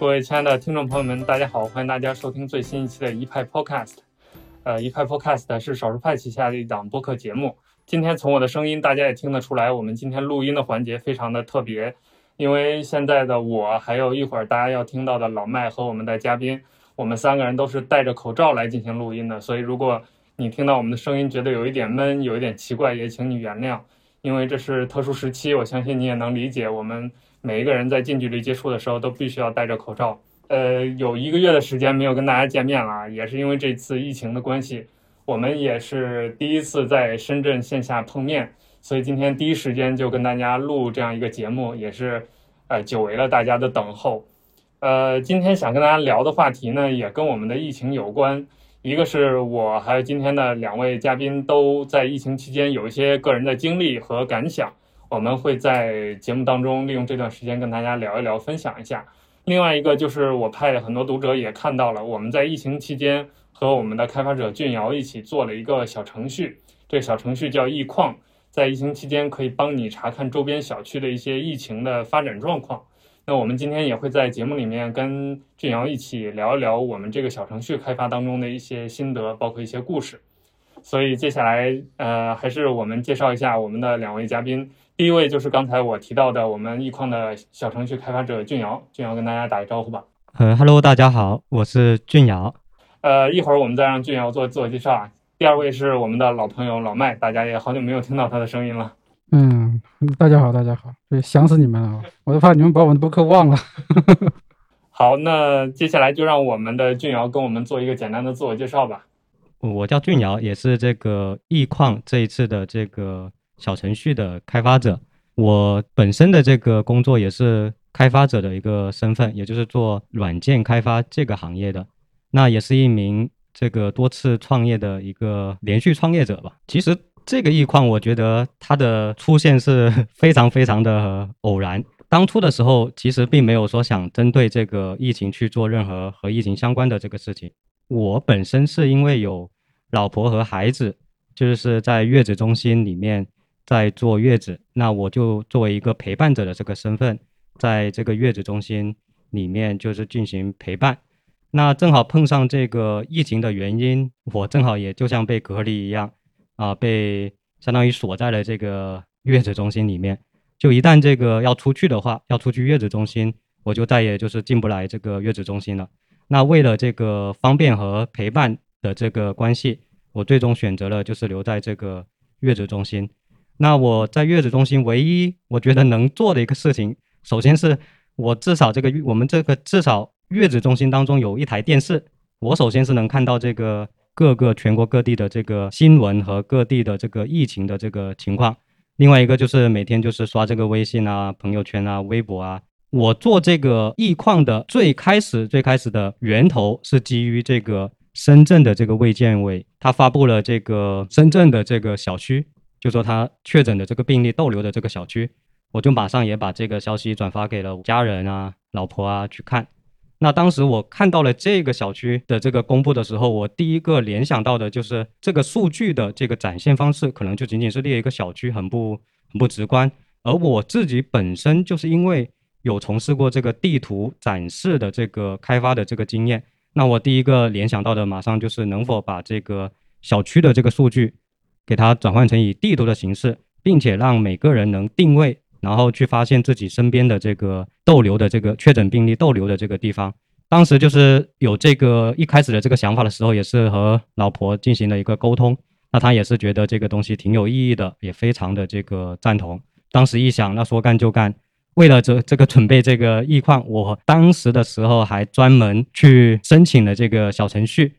各位亲爱的听众朋友们，大家好，欢迎大家收听最新一期的一派 Podcast。呃，一派 Podcast 是少数派旗下的一档播客节目。今天从我的声音，大家也听得出来，我们今天录音的环节非常的特别，因为现在的我，还有一会儿大家要听到的老麦和我们的嘉宾，我们三个人都是戴着口罩来进行录音的，所以如果你听到我们的声音觉得有一点闷，有一点奇怪，也请你原谅，因为这是特殊时期，我相信你也能理解。我们每一个人在近距离接触的时候都必须要戴着口罩。呃，有一个月的时间没有跟大家见面了，也是因为这次疫情的关系，我们也是第一次在深圳线下碰面，所以今天第一时间就跟大家录这样一个节目，也是呃久违了大家的等候。呃，今天想跟大家聊的话题呢，也跟我们的疫情有关。一个是我还有今天的两位嘉宾都在疫情期间有一些个人的经历和感想，我们会在节目当中利用这段时间跟大家聊一聊，分享一下。另外一个就是我派很多读者也看到了，我们在疫情期间和我们的开发者俊瑶一起做了一个小程序，这个小程序叫易矿，在疫情期间可以帮你查看周边小区的一些疫情的发展状况。那我们今天也会在节目里面跟俊瑶一起聊一聊我们这个小程序开发当中的一些心得，包括一些故事。所以接下来，呃，还是我们介绍一下我们的两位嘉宾。第一位就是刚才我提到的我们易矿的小程序开发者俊瑶，俊瑶跟大家打个招呼吧。呃哈喽，大家好，我是俊瑶。呃，一会儿我们再让俊瑶做自我介绍啊。第二位是我们的老朋友老麦，大家也好久没有听到他的声音了。嗯，大家好，大家好，对，想死你们了，我都怕你们把我们的播客忘了。好，那接下来就让我们的俊瑶跟我们做一个简单的自我介绍吧。我叫俊尧，也是这个易矿这一次的这个小程序的开发者。我本身的这个工作也是开发者的一个身份，也就是做软件开发这个行业的。那也是一名这个多次创业的一个连续创业者吧。其实。这个易矿，我觉得它的出现是 非常非常的偶然。当初的时候，其实并没有说想针对这个疫情去做任何和疫情相关的这个事情。我本身是因为有老婆和孩子，就是在月子中心里面在坐月子，那我就作为一个陪伴者的这个身份，在这个月子中心里面就是进行陪伴。那正好碰上这个疫情的原因，我正好也就像被隔离一样。啊，被相当于锁在了这个月子中心里面。就一旦这个要出去的话，要出去月子中心，我就再也就是进不来这个月子中心了。那为了这个方便和陪伴的这个关系，我最终选择了就是留在这个月子中心。那我在月子中心唯一我觉得能做的一个事情，首先是我至少这个我们这个至少月子中心当中有一台电视，我首先是能看到这个。各个全国各地的这个新闻和各地的这个疫情的这个情况，另外一个就是每天就是刷这个微信啊、朋友圈啊、微博啊。我做这个易矿的最开始、最开始的源头是基于这个深圳的这个卫健委，他发布了这个深圳的这个小区，就说他确诊的这个病例逗留的这个小区，我就马上也把这个消息转发给了家人啊、老婆啊去看。那当时我看到了这个小区的这个公布的时候，我第一个联想到的就是这个数据的这个展现方式，可能就仅仅是列一个小区，很不很不直观。而我自己本身就是因为有从事过这个地图展示的这个开发的这个经验，那我第一个联想到的马上就是能否把这个小区的这个数据给它转换成以地图的形式，并且让每个人能定位。然后去发现自己身边的这个逗留的这个确诊病例逗留的这个地方，当时就是有这个一开始的这个想法的时候，也是和老婆进行了一个沟通，那她也是觉得这个东西挺有意义的，也非常的这个赞同。当时一想，那说干就干，为了这这个准备这个易矿，我当时的时候还专门去申请了这个小程序。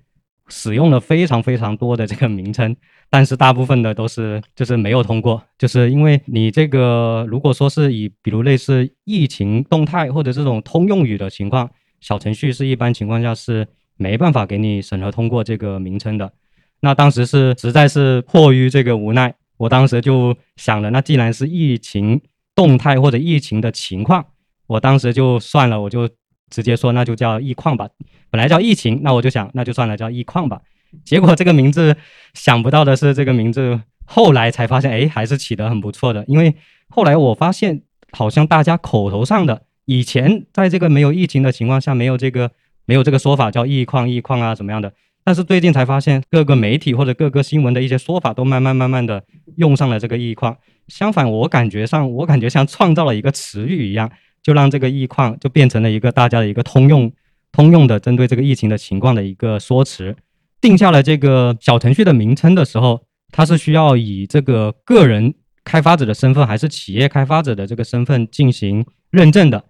使用了非常非常多的这个名称，但是大部分的都是就是没有通过，就是因为你这个如果说是以比如类似疫情动态或者这种通用语的情况，小程序是一般情况下是没办法给你审核通过这个名称的。那当时是实在是迫于这个无奈，我当时就想了，那既然是疫情动态或者疫情的情况，我当时就算了，我就。直接说那就叫易矿吧，本来叫疫情，那我就想那就算了叫易矿吧。结果这个名字想不到的是，这个名字后来才发现，哎，还是起得很不错的。因为后来我发现，好像大家口头上的以前在这个没有疫情的情况下，没有这个没有这个说法叫疫矿、疫矿啊怎么样的。但是最近才发现，各个媒体或者各个新闻的一些说法都慢慢慢慢的用上了这个疫矿。相反，我感觉上，我感觉像创造了一个词语一样，就让这个疫矿就变成了一个大家的一个通用、通用的针对这个疫情的情况的一个说辞。定下了这个小程序的名称的时候，它是需要以这个个人开发者的身份还是企业开发者的这个身份进行认证的。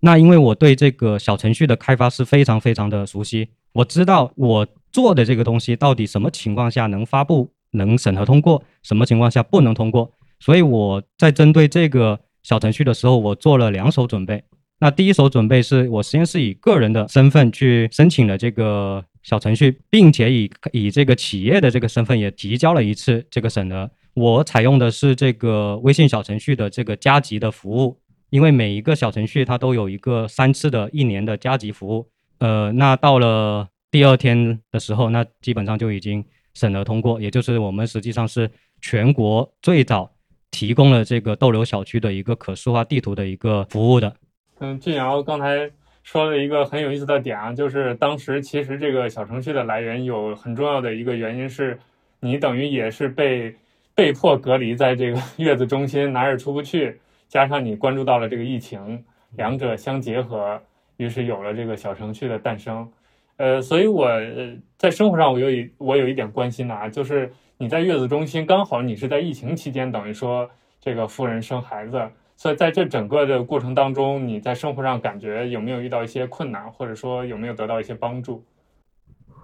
那因为我对这个小程序的开发是非常非常的熟悉，我知道我做的这个东西到底什么情况下能发布、能审核通过，什么情况下不能通过。所以我在针对这个小程序的时候，我做了两手准备。那第一手准备是我先是以个人的身份去申请了这个小程序，并且以以这个企业的这个身份也提交了一次这个审核。我采用的是这个微信小程序的这个加急的服务，因为每一个小程序它都有一个三次的一年的加急服务。呃，那到了第二天的时候，那基本上就已经审核通过，也就是我们实际上是全国最早。提供了这个逗留小区的一个可视化地图的一个服务的。嗯，俊瑶刚才说了一个很有意思的点啊，就是当时其实这个小程序的来源有很重要的一个原因是，你等于也是被被迫隔离在这个月子中心，哪儿也出不去，加上你关注到了这个疫情，两者相结合，于是有了这个小程序的诞生。呃，所以我在生活上我有一我有一点关心的啊，就是。你在月子中心，刚好你是在疫情期间，等于说这个夫人生孩子，所以在这整个的过程当中，你在生活上感觉有没有遇到一些困难，或者说有没有得到一些帮助？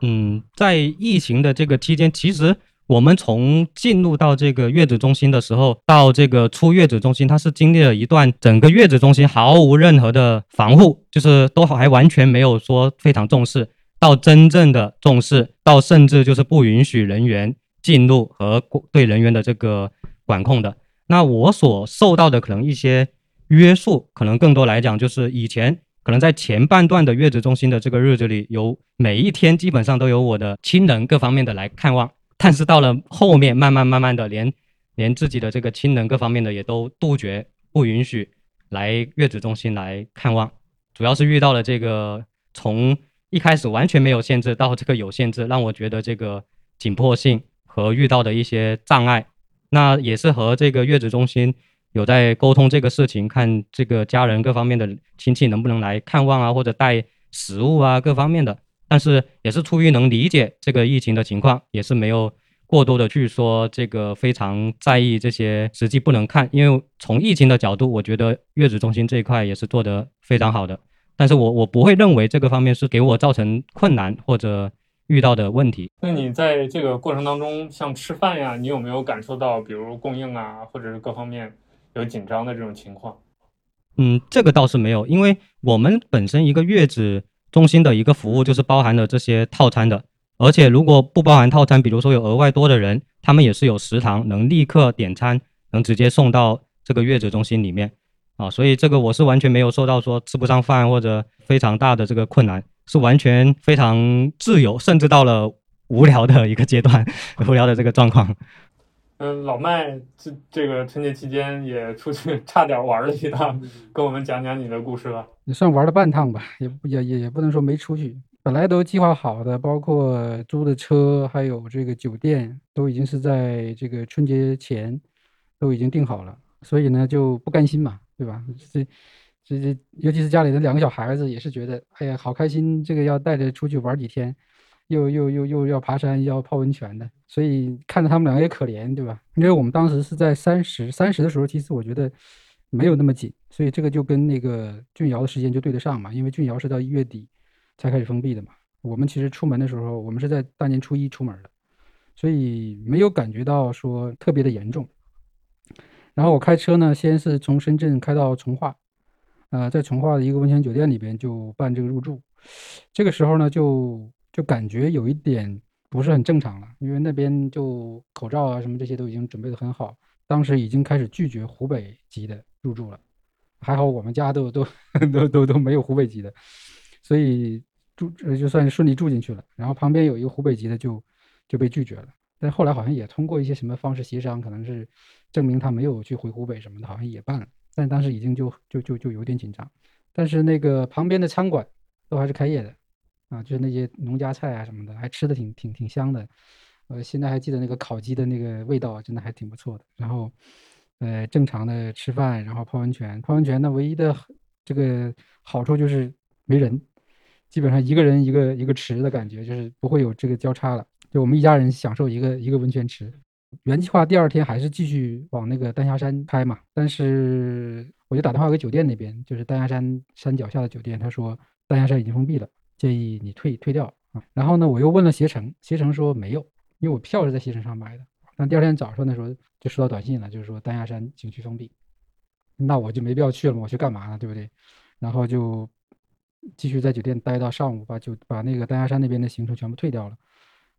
嗯，在疫情的这个期间，其实我们从进入到这个月子中心的时候，到这个出月子中心，它是经历了一段整个月子中心毫无任何的防护，就是都还完全没有说非常重视，到真正的重视，到甚至就是不允许人员。进入和对人员的这个管控的，那我所受到的可能一些约束，可能更多来讲就是以前可能在前半段的月子中心的这个日子里，有每一天基本上都有我的亲人各方面的来看望，但是到了后面慢慢慢慢的，连连自己的这个亲人各方面的也都杜绝，不允许来月子中心来看望，主要是遇到了这个从一开始完全没有限制到这个有限制，让我觉得这个紧迫性。和遇到的一些障碍，那也是和这个月子中心有在沟通这个事情，看这个家人各方面的亲戚能不能来看望啊，或者带食物啊各方面的。但是也是出于能理解这个疫情的情况，也是没有过多的去说这个非常在意这些实际不能看，因为从疫情的角度，我觉得月子中心这一块也是做得非常好的。但是我我不会认为这个方面是给我造成困难或者。遇到的问题，那你在这个过程当中，像吃饭呀，你有没有感受到，比如供应啊，或者是各方面有紧张的这种情况？嗯，这个倒是没有，因为我们本身一个月子中心的一个服务就是包含了这些套餐的，而且如果不包含套餐，比如说有额外多的人，他们也是有食堂，能立刻点餐，能直接送到这个月子中心里面啊，所以这个我是完全没有受到说吃不上饭或者非常大的这个困难。是完全非常自由，甚至到了无聊的一个阶段，无聊的这个状况。嗯，老麦这这个春节期间也出去差点玩了一趟，跟我们讲讲你的故事吧。也算玩了半趟吧，也也也也不能说没出去。本来都计划好的，包括租的车，还有这个酒店，都已经是在这个春节前都已经订好了，所以呢就不甘心嘛，对吧？这。这这，尤其是家里的两个小孩子，也是觉得，哎呀，好开心！这个要带着出去玩几天，又又又又要爬山，要泡温泉的，所以看着他们两个也可怜，对吧？因为我们当时是在三十三十的时候，其实我觉得没有那么紧，所以这个就跟那个俊瑶的时间就对得上嘛。因为俊瑶是到一月底才开始封闭的嘛，我们其实出门的时候，我们是在大年初一出门的，所以没有感觉到说特别的严重。然后我开车呢，先是从深圳开到从化。呃，在从化的一个温泉酒店里边就办这个入住，这个时候呢，就就感觉有一点不是很正常了，因为那边就口罩啊什么这些都已经准备的很好，当时已经开始拒绝湖北籍的入住了，还好我们家都都都都都没有湖北籍的，所以住就算顺利住进去了。然后旁边有一个湖北籍的就就被拒绝了，但后来好像也通过一些什么方式协商，可能是证明他没有去回湖北什么的，好像也办了。但当时已经就就就就有点紧张，但是那个旁边的餐馆都还是开业的，啊，就是那些农家菜啊什么的，还吃的挺挺挺香的。呃，现在还记得那个烤鸡的那个味道，真的还挺不错的。然后，呃，正常的吃饭，然后泡温泉。泡温泉呢，唯一的这个好处就是没人，基本上一个人一个一个池的感觉，就是不会有这个交叉了。就我们一家人享受一个一个温泉池。原计划第二天还是继续往那个丹霞山开嘛，但是我就打电话给酒店那边，就是丹霞山山脚下的酒店，他说丹霞山已经封闭了，建议你退退掉啊。然后呢，我又问了携程，携程说没有。因为我票是在携程上买的，但第二天早上的时候就收到短信了，就是说丹霞山景区封闭，那我就没必要去了嘛，我去干嘛呢？对不对？然后就继续在酒店待到上午，把酒把那个丹霞山那边的行程全部退掉了。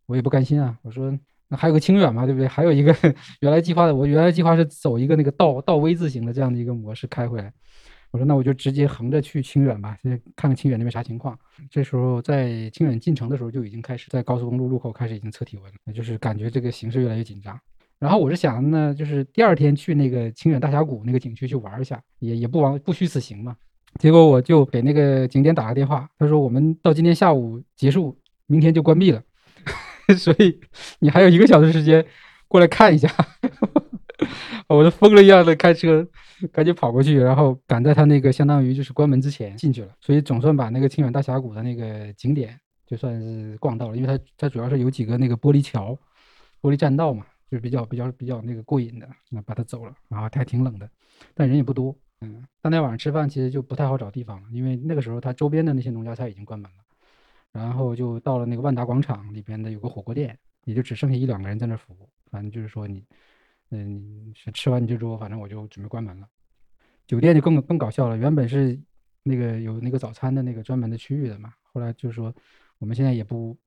我也不甘心啊，我说那还有个清远嘛，对不对？还有一个 原来计划的，我原来计划是走一个那个倒倒 V 字形的这样的一个模式开回来。我说那我就直接横着去清远吧，先看看清远那边啥情况。这时候在清远进城的时候就已经开始在高速公路路口开始已经测体温了，就是感觉这个形势越来越紧张。然后我是想呢，就是第二天去那个清远大峡谷那个景区去玩一下，也也不枉不虚此行嘛。结果我就给那个景点打个电话，他说我们到今天下午结束，明天就关闭了，所以你还有一个小时时间过来看一下。我就疯了一样的开车。赶紧跑过去，然后赶在他那个相当于就是关门之前进去了，所以总算把那个清远大峡谷的那个景点就算是逛到了。因为它它主要是有几个那个玻璃桥、玻璃栈道嘛，就是比较比较比较那个过瘾的，那把它走了。然后它还挺冷的，但人也不多。嗯，当天晚上吃饭其实就不太好找地方了，因为那个时候它周边的那些农家菜已经关门了。然后就到了那个万达广场里边的有个火锅店，也就只剩下一两个人在那服务。反正就是说你。嗯，吃完你就说，反正我就准备关门了。酒店就更更搞笑了，原本是那个有那个早餐的那个专门的区域的嘛，后来就是说我们现在也不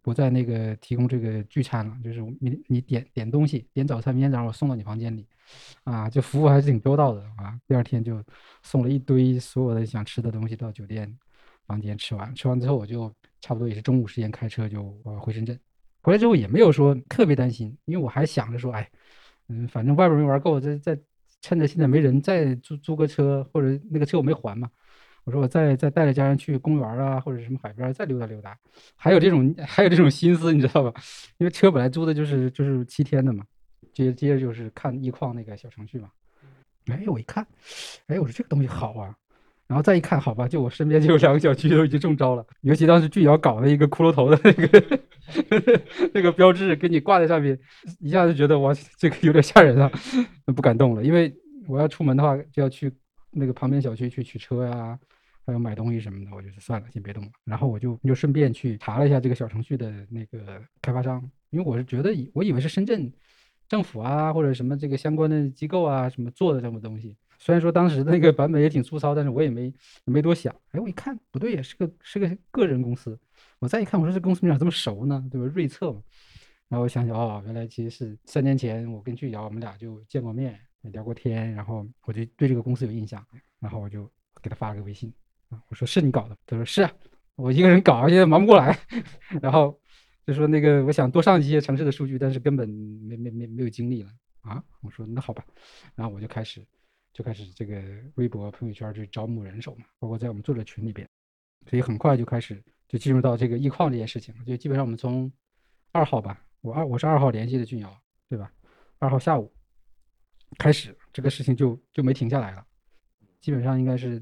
不再那个提供这个聚餐了，就是你你点点东西，点早餐，明天早上我送到你房间里，啊，就服务还是挺周到的啊。第二天就送了一堆所有的想吃的东西到酒店房间吃完，吃完之后我就差不多也是中午时间开车就回深圳，回来之后也没有说特别担心，因为我还想着说，哎。嗯，反正外边没玩够，再再趁着现在没人，再租租个车，或者那个车我没还嘛。我说我再再带着家人去公园啊，或者什么海边再溜达溜达，还有这种还有这种心思，你知道吧？因为车本来租的就是就是七天的嘛，接接着就是看易矿那个小程序嘛。哎，我一看，哎，我说这个东西好啊。然后再一看，好吧，就我身边就有两个小区都已经中招了，尤其当时俊瑶搞了一个骷髅头的那个 那个标志给你挂在上面，一下子觉得哇，这个有点吓人了，不敢动了。因为我要出门的话，就要去那个旁边小区去取车呀，还有买东西什么的，我就是算了，先别动了。然后我就就顺便去查了一下这个小程序的那个开发商，因为我是觉得以我以为是深圳政府啊或者什么这个相关的机构啊什么做的这么东西。虽然说当时的那个版本也挺粗糙，但是我也没没多想。哎，我一看不对呀，是个是个个人公司。我再一看，我说这公司你咋这么熟呢？对吧？瑞策嘛。然后我想想，哦，原来其实是三年前我跟巨瑶我们俩就见过面，聊过天，然后我就对这个公司有印象，然后我就给他发了个微信啊，我说是你搞的？他说是啊，我一个人搞，现在忙不过来。然后就说那个我想多上一些城市的数据，但是根本没没没没有精力了啊。我说那好吧，然后我就开始。就开始这个微博朋友圈去招募人手嘛，包括在我们作者群里边，所以很快就开始就进入到这个易矿这件事情。就基本上我们从二号吧，我二我是二号联系的俊瑶，对吧？二号下午开始这个事情就就没停下来了，基本上应该是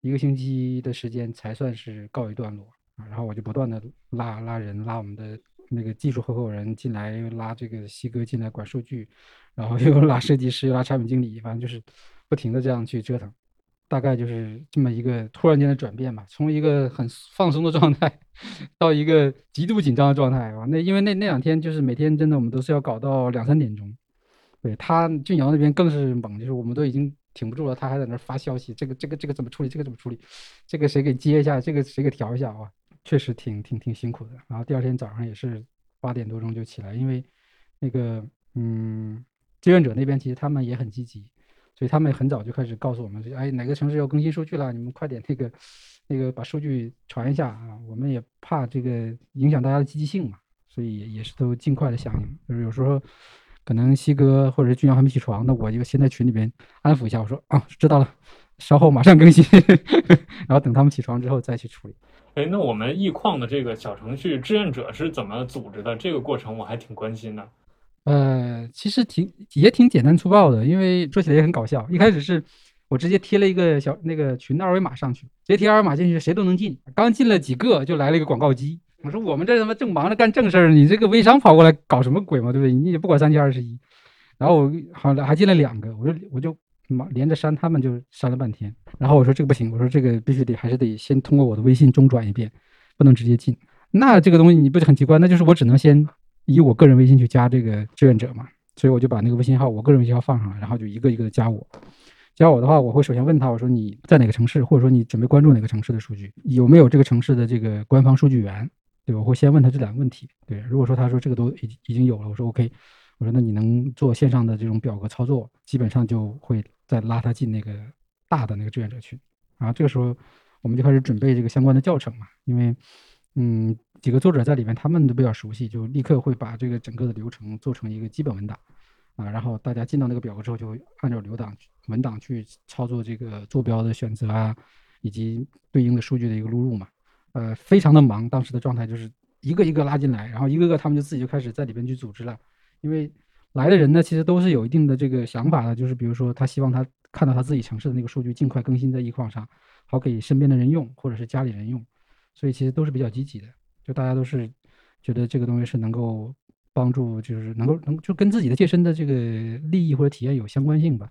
一个星期的时间才算是告一段落。然后我就不断的拉拉人，拉我们的那个技术合伙人进来，拉这个西哥进来管数据，然后又拉设计师，又拉产品经理，反正就是。不停的这样去折腾，大概就是这么一个突然间的转变吧。从一个很放松的状态，到一个极度紧张的状态啊。那因为那那两天就是每天真的我们都是要搞到两三点钟。对他俊瑶那边更是猛，就是我们都已经挺不住了，他还在那发消息，这个这个这个怎么处理？这个怎么处理？这个谁给接一下？这个谁给调一下啊？确实挺挺挺辛苦的。然后第二天早上也是八点多钟就起来，因为那个嗯，志愿者那边其实他们也很积极。所以他们很早就开始告诉我们，哎，哪个城市要更新数据了，你们快点那个，那个把数据传一下啊！我们也怕这个影响大家的积极性嘛，所以也是都尽快的响应。就是有时候可能西哥或者是俊阳还没起床，那我就先在群里边安抚一下，我说啊，知道了，稍后马上更新，然后等他们起床之后再去处理。哎，那我们易矿的这个小程序志愿者是怎么组织的？这个过程我还挺关心的。呃，其实挺也挺简单粗暴的，因为说起来也很搞笑。一开始是我直接贴了一个小那个群的二维码上去，直接贴二维码进去，谁都能进。刚进了几个，就来了一个广告机。我说我们这他妈正忙着干正事儿，你这个微商跑过来搞什么鬼嘛？对不对？你也不管三七二十一。然后我好像还进了两个，我说我就忙连着删他们，就删了半天。然后我说这个不行，我说这个必须得还是得先通过我的微信中转一遍，不能直接进。那这个东西你不是很奇怪？那就是我只能先以我个人微信去加这个志愿者嘛。所以我就把那个微信号，我个人微信号放上来，然后就一个一个的加我。加我的话，我会首先问他，我说你在哪个城市，或者说你准备关注哪个城市的数据，有没有这个城市的这个官方数据源？对，我会先问他这两个问题。对，如果说他说这个都已已经有了，我说 OK。我说那你能做线上的这种表格操作，基本上就会再拉他进那个大的那个志愿者群。然后这个时候我们就开始准备这个相关的教程嘛，因为嗯几个作者在里面他们都比较熟悉，就立刻会把这个整个的流程做成一个基本文档啊，然后大家进到那个表格之后，就按照流档文档去操作这个坐标的选择啊，以及对应的数据的一个录入嘛。呃，非常的忙，当时的状态就是一个一个拉进来，然后一个个他们就自己就开始在里边去组织了。因为来的人呢，其实都是有一定的这个想法的，就是比如说他希望他看到他自己城市的那个数据尽快更新在易矿上，好给身边的人用或者是家里人用，所以其实都是比较积极的，就大家都是觉得这个东西是能够帮助，就是能够能就跟自己的切身的这个利益或者体验有相关性吧。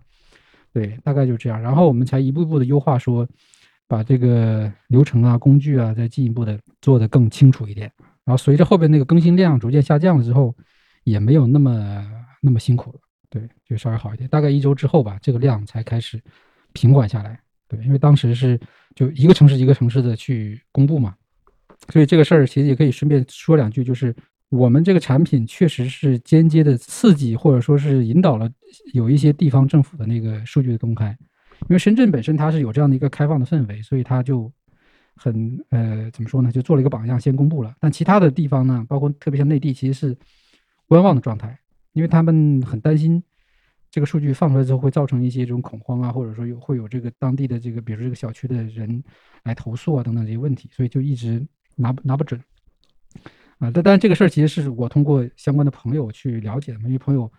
对，大概就这样，然后我们才一步步的优化，说把这个流程啊、工具啊再进一步的做得更清楚一点。然后随着后边那个更新量逐渐下降了之后。也没有那么那么辛苦了，对，就稍微好一点。大概一周之后吧，这个量才开始平缓下来。对，因为当时是就一个城市一个城市的去公布嘛，所以这个事儿其实也可以顺便说两句，就是我们这个产品确实是间接的刺激或者说是引导了有一些地方政府的那个数据的公开。因为深圳本身它是有这样的一个开放的氛围，所以它就很呃怎么说呢，就做了一个榜样，先公布了。但其他的地方呢，包括特别像内地，其实是。观望的状态，因为他们很担心这个数据放出来之后会造成一些这种恐慌啊，或者说有会有这个当地的这个，比如这个小区的人来投诉啊等等这些问题，所以就一直拿不拿不准啊。但但这个事儿其实是我通过相关的朋友去了解的，因为朋友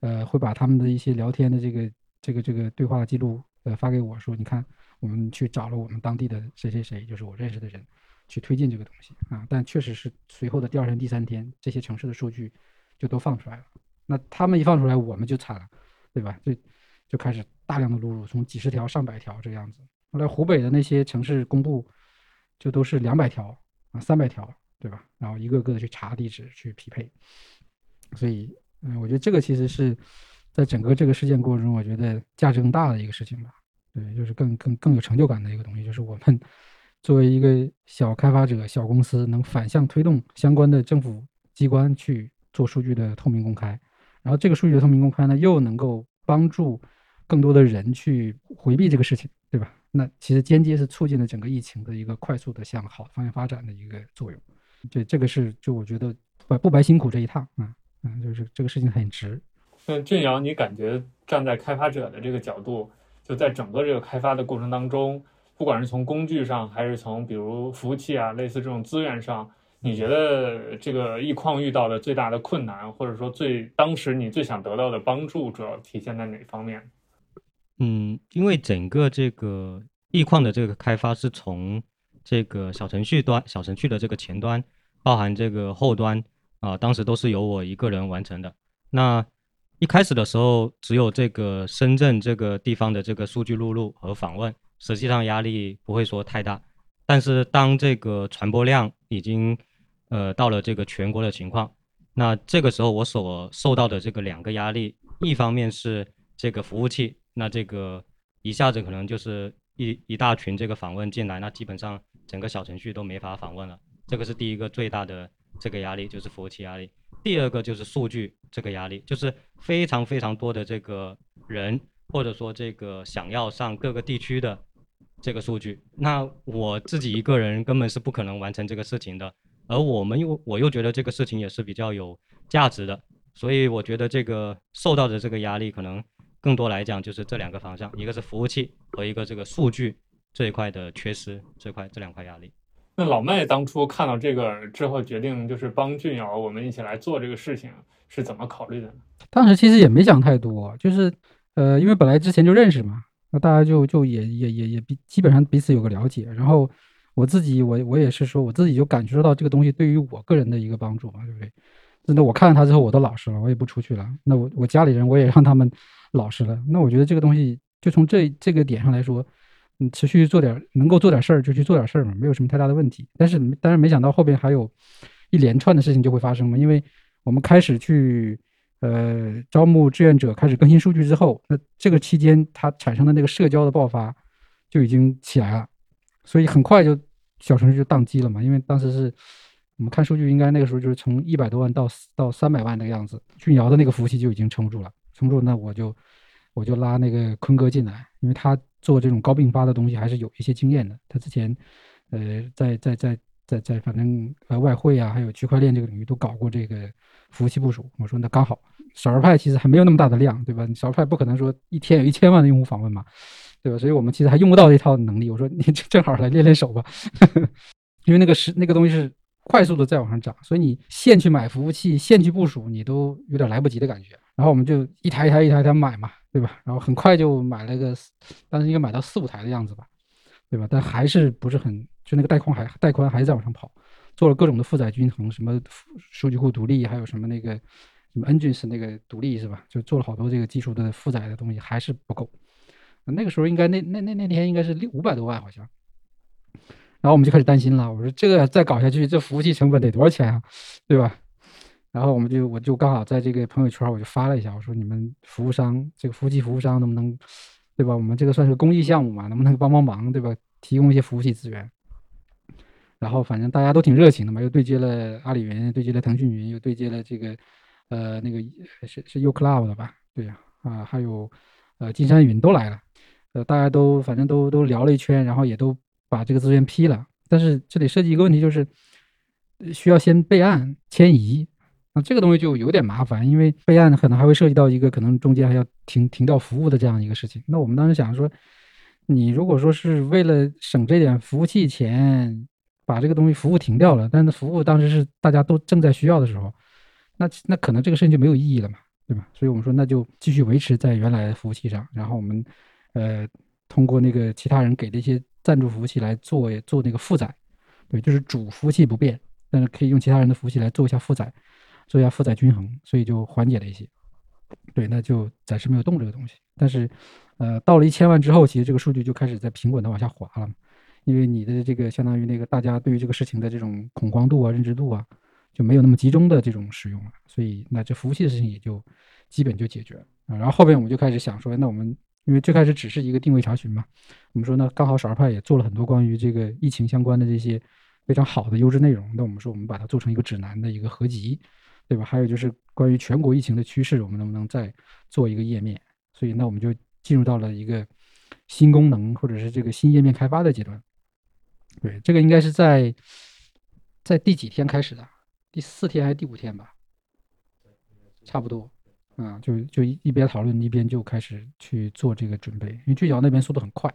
呃会把他们的一些聊天的这个这个这个对话记录呃发给我说，你看我们去找了我们当地的谁谁谁，就是我认识的人去推进这个东西啊。但确实是随后的第二天、第三天，这些城市的数据。就都放出来了，那他们一放出来，我们就惨了，对吧？就就开始大量的录入，从几十条、上百条这个样子。后来湖北的那些城市公布，就都是两百条啊、三百条，对吧？然后一个个的去查地址去匹配。所以，嗯，我觉得这个其实是在整个这个事件过程中，我觉得价值更大的一个事情吧。对，就是更更更有成就感的一个东西，就是我们 作为一个小开发者、小公司，能反向推动相关的政府机关去。做数据的透明公开，然后这个数据的透明公开呢，又能够帮助更多的人去回避这个事情，那其实间接是促进了整个疫情的一个快速的向好方向发展的一个作用。这这个是就我觉得不不白辛苦这一趟啊，嗯，就是这个事情很值。那俊阳，你感觉站在开发者的这个角度，就在整个这个开发的过程当中，不管是从工具上，还是从比如服务器啊，类似这种资源上。你觉得这个易矿遇到的最大的困难，或者说最当时你最想得到的帮助，主要体现在哪方面？嗯，因为整个这个易矿的这个开发是从这个小程序端、小程序的这个前端，包含这个后端啊，当时都是由我一个人完成的。那一开始的时候，只有这个深圳这个地方的这个数据录入和访问，实际上压力不会说太大。但是当这个传播量已经呃，到了这个全国的情况，那这个时候我所受到的这个两个压力，一方面是这个服务器，那这个一下子可能就是一一大群这个访问进来，那基本上整个小程序都没法访问了，这个是第一个最大的这个压力，就是服务器压力。第二个就是数据这个压力，就是非常非常多的这个人，或者说这个想要上各个地区的这个数据，那我自己一个人根本是不可能完成这个事情的。而我们又，我又觉得这个事情也是比较有价值的，所以我觉得这个受到的这个压力可能更多来讲就是这两个方向，一个是服务器和一个这个数据这一块的缺失，这块这两块压力。那老麦当初看到这个之后，决定就是帮俊瑶我们一起来做这个事情，是怎么考虑的呢？当时其实也没想太多，就是呃，因为本来之前就认识嘛，那大家就就也也也也比基本上彼此有个了解，然后我自己我我也是说我自己就感觉到这个东西对于我个人的一个帮助嘛，对不对？那我看了他之后，我都老实了，我也不出去了。那我我家里人我也让他们老实了。那我觉得这个东西就从这这个点上来说，你持续做点能够做点事儿就去做点事儿嘛，没有什么太大的问题。但是但是没想到后边还有一连串的事情就会发生嘛，因为我们开始去呃招募志愿者，开始更新数据之后，那这个期间它产生的那个社交的爆发就已经起来了，所以很快就小程序就宕机了嘛，因为当时是。我们看数据，应该那个时候就是从一百多万到到三百万那个样子，俊瑶的那个服务器就已经撑不住了，撑不住，那我就我就拉那个坤哥进来，因为他做这种高并发的东西还是有一些经验的，他之前呃在在在在在反正呃外汇啊，还有区块链这个领域都搞过这个服务器部署。我说那刚好，少儿派其实还没有那么大的量，对吧？少儿派不可能说一天有一千万的用户访问嘛，对吧？所以我们其实还用不到这套能力。我说你正好来练练手吧，因为那个是那个东西是。快速的再往上涨，所以你现去买服务器，现去部署，你都有点来不及的感觉。然后我们就一台一台一台一台买嘛，对吧？然后很快就买了个，当时应该买到四五台的样子吧，对吧？但还是不是很，就那个带宽还带宽还在往上跑，做了各种的负载均衡，什么数据库独立，还有什么那个什么 Nginx 那个独立是吧？就做了好多这个技术的负载的东西，还是不够。那个时候应该那那那那天应该是六五百多万好像。然后我们就开始担心了，我说这个再搞下去，这服务器成本得多少钱啊，对吧？然后我们就我就刚好在这个朋友圈我就发了一下，我说你们服务商这个服务器服务商能不能，对吧？我们这个算是公益项目嘛，能不能帮帮忙，对吧？提供一些服务器资源。然后反正大家都挺热情的嘛，又对接了阿里云，对接了腾讯云，又对接了这个呃那个是是 uCloud 的吧？对呀，啊还有呃金山云都来了，呃大家都反正都都聊了一圈，然后也都。把这个资源批了，但是这里涉及一个问题，就是需要先备案迁移，这个东西就有点麻烦，因为备案可能还会涉及到一个可能中间还要停停掉服务的这样一个事情。那我们当时想说，你如果说是为了省这点服务器钱，把这个东西服务停掉了，但是服务当时是大家都正在需要的时候，那那可能这个事情就没有意义了嘛，对吧？所以我们说那就继续维持在原来的服务器上，然后我们呃通过那个其他人给的一些。赞助服务器来做做那个负载，对，就是主服务器不变，但是可以用其他人的服务器来做一下负载，做一下负载均衡，所以就缓解了一些。对，那就暂时没有动这个东西。但是，呃，到了一千万之后，其实这个数据就开始在平稳的往下滑了，因为你的这个相当于那个大家对于这个事情的这种恐慌度啊、认知度啊，就没有那么集中的这种使用了，所以那这服务器的事情也就基本就解决了啊。然后后边我们就开始想说，那我们。因为最开始只是一个定位查询嘛，我们说那，刚好少儿派也做了很多关于这个疫情相关的这些非常好的优质内容，那我们说我们把它做成一个指南的一个合集，对吧？还有就是关于全国疫情的趋势，我们能不能再做一个页面？所以那我们就进入到了一个新功能或者是这个新页面开发的阶段。对，这个应该是在在第几天开始的？第四天还是第五天吧？差不多。啊，就就一边讨论一边就开始去做这个准备，因为聚焦那边速度很快，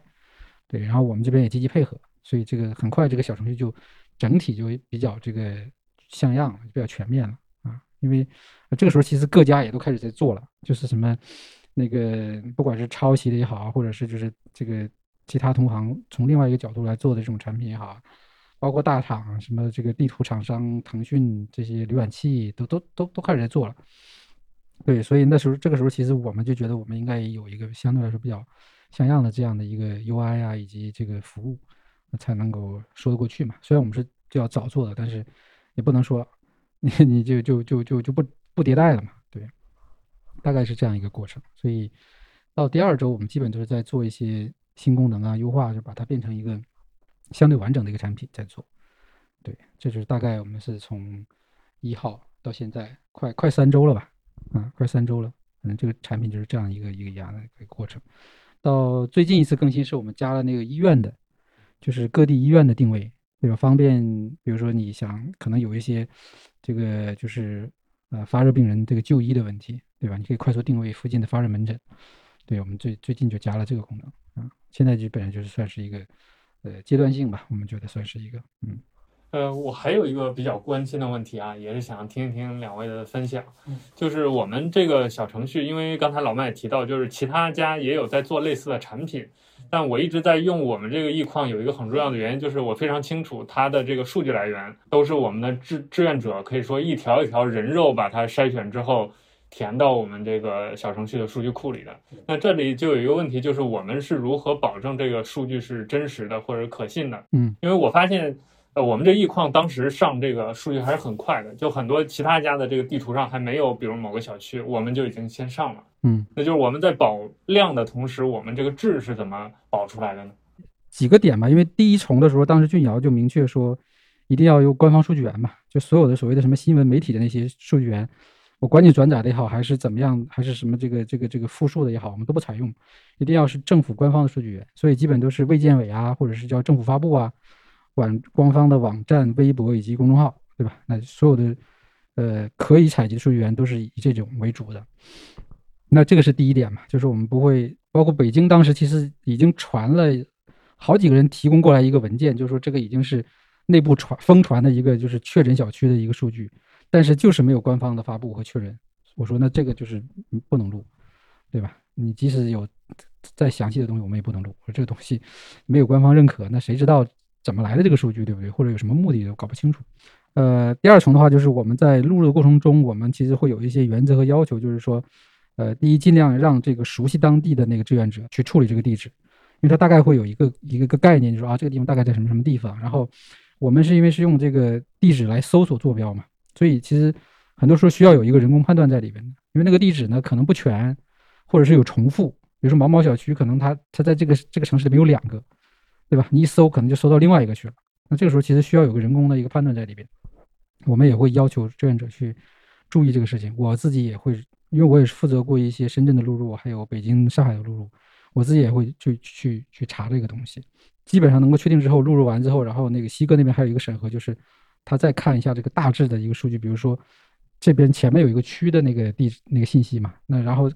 对，然后我们这边也积极配合，所以这个很快这个小程序就整体就比较这个像样了，比较全面了。因为这个时候其实各家也都开始在做了，就是什么那个不管是抄袭的也好，或者是就是这个其他同行从另外一个角度来做的这种产品也好，包括大厂什么这个地图厂商腾讯这些浏览器都都都都开始在做了。对，所以那时候这个时候，其实我们就觉得我们应该有一个相对来说比较像样的这样的一个 UI 啊，以及这个服务，才能够说得过去嘛。虽然我们是就要早做的，但是也不能说你就就就就就不不迭代了嘛。对，大概是这样一个过程。所以到第二周，我们基本就是在做一些新功能啊优化，就把它变成一个相对完整的一个产品在做。对，这就是大概我们是从一号到现在快快三周了吧。啊，快三周了，反正这个产品就是这样一个一个样的一个过程。到最近一次更新是我们加了那个医院的，就是各地医院的定位，对吧？方便，比如说你想可能有一些这个就是呃发热病人这个就医的问题，对吧？你可以快速定位附近的发热门诊，对我们最最近就加了这个功能啊，现在基本上就是算是一个呃阶段性吧，我们觉得算是一个嗯。呃，我还有一个比较关心的问题啊，也是想听一听两位的分享。嗯，就是我们这个小程序，因为刚才老麦也提到，就是其他家也有在做类似的产品，但我一直在用我们这个易矿，有一个很重要的原因，就是我非常清楚它的这个数据来源都是我们的志志愿者，可以说一条一条人肉把它筛选之后填到我们这个小程序的数据库里的。那这里就有一个问题，就是我们是如何保证这个数据是真实的或者可信的？嗯，因为我发现。呃，我们这易矿当时上这个数据还是很快的，就很多其他家的这个地图上还没有，比如某个小区，我们就已经先上了。嗯，那就是我们在保量的同时，我们这个质是怎么保出来的呢？几个点吧，因为第一重的时候，当时俊瑶就明确说，一定要有官方数据源嘛，就所有的所谓的什么新闻媒体的那些数据源，我管你转载的也好，还是怎么样，还是什么这个这个这个复述的也好，我们都不采用，一定要是政府官方的数据源，所以基本都是卫健委啊，或者是叫政府发布啊。网官方的网站、微博以及公众号，对吧？那所有的呃可以采集数据源都是以这种为主的。那这个是第一点嘛，就是我们不会，包括北京当时其实已经传了好几个人提供过来一个文件，就是说这个已经是内部传疯传的一个就是确诊小区的一个数据，但是就是没有官方的发布和确认。我说那这个就是不能录，对吧？你即使有再详细的东西，我们也不能录。我说这个东西没有官方认可，那谁知道？怎么来的这个数据，对不对？或者有什么目的都搞不清楚。呃，第二重的话，就是我们在录入的过程中，我们其实会有一些原则和要求，就是说，呃，第一，尽量让这个熟悉当地的那个志愿者去处理这个地址，因为他大概会有一个一个个概念，就是说啊，这个地方大概在什么什么地方。然后我们是因为是用这个地址来搜索坐标嘛，所以其实很多时候需要有一个人工判断在里边的，因为那个地址呢可能不全，或者是有重复。比如说某某小区，可能它它在这个这个城市里面有两个。对吧？你一搜可能就搜到另外一个去了。那这个时候其实需要有个人工的一个判断在里边。我们也会要求志愿者去注意这个事情。我自己也会，因为我也是负责过一些深圳的录入，还有北京、上海的录入，我自己也会去去去查这个东西。基本上能够确定之后，录入完之后，然后那个西哥那边还有一个审核，就是他再看一下这个大致的一个数据，比如说这边前面有一个区的那个地那个信息嘛，那然后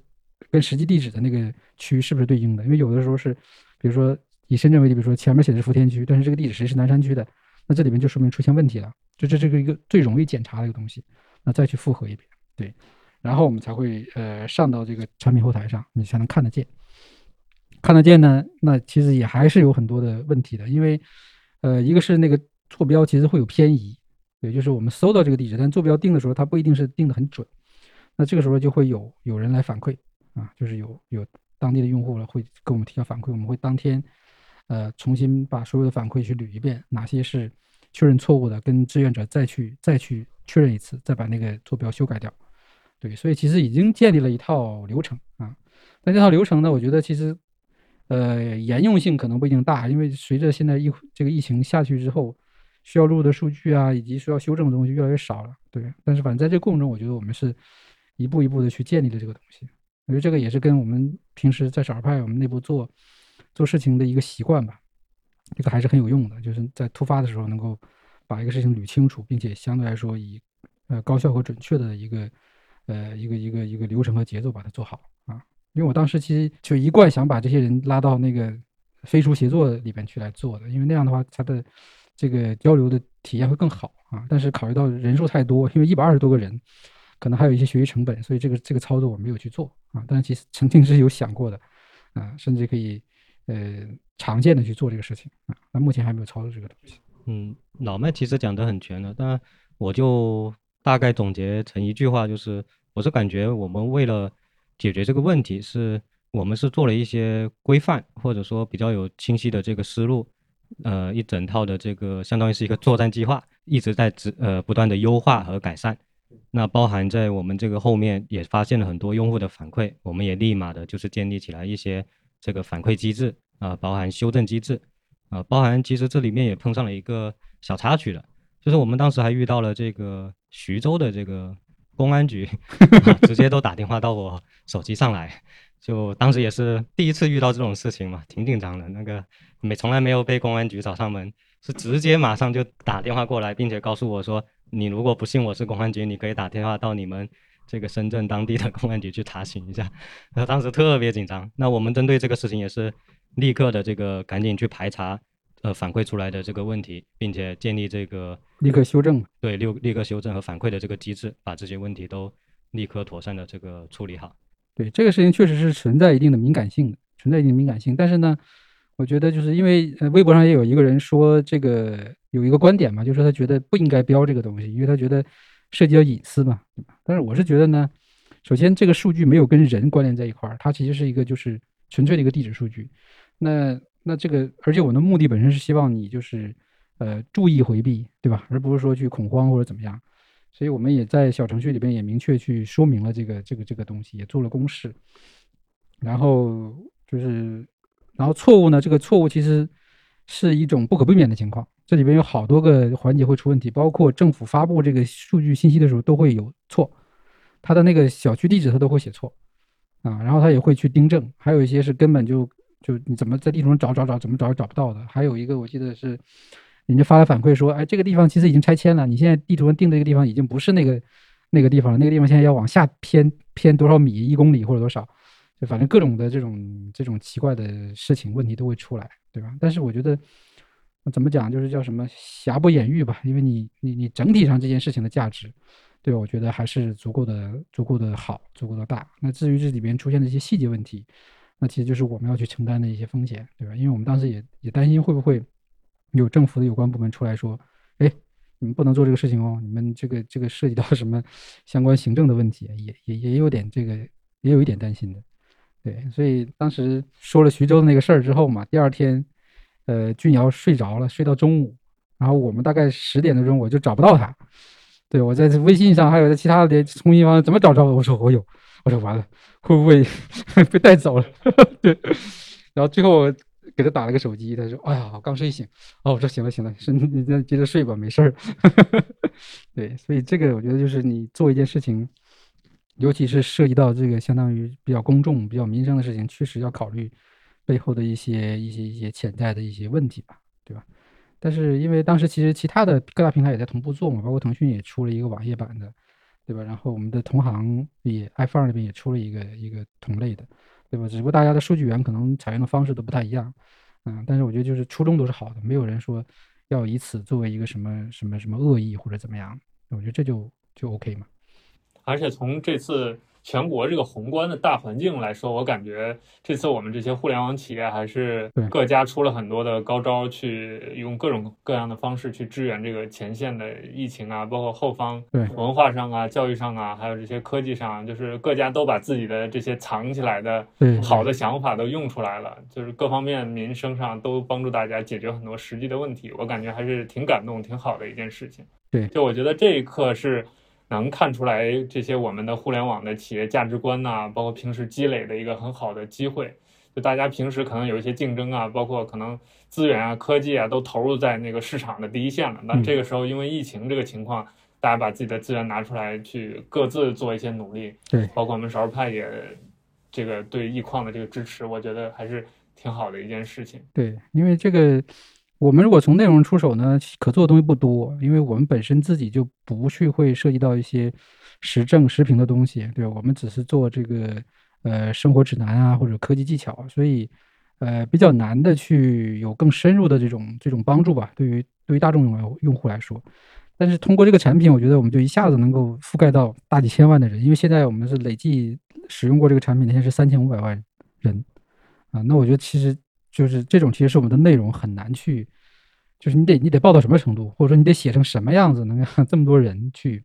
跟实际地址的那个区是不是对应的？因为有的时候是，比如说。以深圳为例，比如说前面写的是福田区，但是这个地址实际是南山区的，那这里面就说明出现问题了，就这这个一个最容易检查的一个东西，那再去复核一遍，对，然后我们才会呃上到这个产品后台上，你才能看得见，看得见呢，那其实也还是有很多的问题的，因为呃一个是那个坐标其实会有偏移，对，就是我们搜到这个地址，但坐标定的时候它不一定是定的很准，那这个时候就会有有人来反馈啊，就是有有当地的用户了会跟我们提交反馈，我们会当天。呃，重新把所有的反馈去捋一遍，哪些是确认错误的，跟志愿者再去再去确认一次，再把那个坐标修改掉。对，所以其实已经建立了一套流程啊。但这套流程呢，我觉得其实呃沿用性可能不一定大，因为随着现在疫这个疫情下去之后，需要录的数据啊，以及需要修正的东西越来越少了。对，但是反正在这个过程中，我觉得我们是一步一步的去建立了这个东西。我觉得这个也是跟我们平时在少儿派我们内部做。做事情的一个习惯吧，这个还是很有用的。就是在突发的时候，能够把一个事情捋清楚，并且相对来说以呃高效和准确的一个呃一个一个一个流程和节奏把它做好啊。因为我当时其实就一贯想把这些人拉到那个飞书协作里边去来做的，因为那样的话，他的这个交流的体验会更好啊。但是考虑到人数太多，因为一百二十多个人，可能还有一些学习成本，所以这个这个操作我没有去做啊。但是其实曾经是有想过的啊，甚至可以。呃，常见的去做这个事情啊，那目前还没有操作这个东西。嗯，老麦其实讲的很全了，但我就大概总结成一句话，就是我是感觉我们为了解决这个问题，是我们是做了一些规范，或者说比较有清晰的这个思路，呃，一整套的这个相当于是一个作战计划，一直在只呃不断的优化和改善。那包含在我们这个后面也发现了很多用户的反馈，我们也立马的就是建立起来一些。这个反馈机制啊，包含修正机制啊，包含其实这里面也碰上了一个小插曲的，就是我们当时还遇到了这个徐州的这个公安局，直接都打电话到我手机上来，就当时也是第一次遇到这种事情嘛，挺紧张的。那个没从来没有被公安局找上门，是直接马上就打电话过来，并且告诉我说，你如果不信我是公安局，你可以打电话到你们这个深圳当地的公安局去查询一下，那当时特别紧张。那我们针对这个事情也是立刻的这个赶紧去排查，呃，反馈出来的这个问题，并且建立这个立刻修正，对，立立刻修正和反馈的这个机制，把这些问题都立刻妥善的这个处理好。对这个事情确实是存在一定的敏感性的，存在一定敏感性。但是呢，我觉得就是因为呃，微博上也有一个人说这个有一个观点嘛，就是说他觉得不应该标这个东西，因为他觉得涉及到隐私嘛，对吧？但是我是觉得呢，首先这个数据没有跟人关联在一块儿，它其实是一个就是纯粹的一个地址数据。那那这个，而且我的目的本身是希望你就是呃注意回避，对吧？而不是说去恐慌或者怎么样。所以我们也在小程序里边也明确去说明了这个这个这个东西，也做了公示。然后就是，然后错误呢？这个错误其实是一种不可避免的情况。这里边有好多个环节会出问题，包括政府发布这个数据信息的时候都会有错，它的那个小区地址它都会写错啊，然后他也会去订正。还有一些是根本就就你怎么在地图上找找找，怎么找也找不到的。还有一个我记得是。人家发来反馈说，哎，这个地方其实已经拆迁了。你现在地图上定这个地方已经不是那个那个地方了，那个地方现在要往下偏偏多少米，一公里或者多少，就反正各种的这种这种奇怪的事情问题都会出来，对吧？但是我觉得怎么讲，就是叫什么瑕不掩瑜吧，因为你你你整体上这件事情的价值，对吧？我觉得还是足够的足够的好，足够的大。那至于这里边出现的一些细节问题，那其实就是我们要去承担的一些风险，对吧？因为我们当时也也担心会不会。有政府的有关部门出来说：“哎，你们不能做这个事情哦，你们这个这个涉及到什么相关行政的问题，也也也有点这个，也有一点担心的。对，所以当时说了徐州的那个事儿之后嘛，第二天，呃，俊瑶睡着了，睡到中午，然后我们大概十点多钟我就找不到他。对我在微信上还有在其他的通讯方怎么找着我说我有，我说完了，会不会 被带走了？对，然后最后。给他打了个手机，他说：“哎呀，我刚睡醒。”哦，我说：“行了，行了，是 你再接着睡吧，没事儿。”对，所以这个我觉得就是你做一件事情，尤其是涉及到这个相当于比较公众、比较民生的事情，确实要考虑背后的一些、一些、一些潜在的一些问题吧，对吧？但是因为当时其实其他的各大平台也在同步做嘛，包括腾讯也出了一个网页版的，对吧？然后我们的同行也 iPhone 那边也出了一个一个同类的。对吧？只不过大家的数据源可能采用的方式都不太一样，嗯，但是我觉得就是初衷都是好的，没有人说要以此作为一个什么什么什么恶意或者怎么样，我觉得这就就 OK 嘛。而且从这次。全国这个宏观的大环境来说，我感觉这次我们这些互联网企业还是各家出了很多的高招，去用各种各样的方式去支援这个前线的疫情啊，包括后方文化上啊、教育上啊，还有这些科技上，就是各家都把自己的这些藏起来的好的想法都用出来了，就是各方面民生上都帮助大家解决很多实际的问题，我感觉还是挺感动、挺好的一件事情。对，就我觉得这一刻是。能看出来这些我们的互联网的企业价值观呐，包括平时积累的一个很好的机会。就大家平时可能有一些竞争啊，包括可能资源啊、科技啊都投入在那个市场的第一线了。那这个时候因为疫情这个情况，大家把自己的资源拿出来去各自做一些努力。对，包括我们少数派也这个对易矿的这个支持，我觉得还是挺好的一件事情。对，因为这个。我们如果从内容出手呢，可做的东西不多，因为我们本身自己就不去会涉及到一些时政时评的东西，对吧？我们只是做这个呃生活指南啊或者科技技巧，所以呃比较难的去有更深入的这种这种帮助吧。对于对于大众用用户来说，但是通过这个产品，我觉得我们就一下子能够覆盖到大几千万的人，因为现在我们是累计使用过这个产品的，现在是三千五百万人啊。那我觉得其实。就是这种，其实是我们的内容很难去，就是你得你得报到什么程度，或者说你得写成什么样子，能让 这么多人去，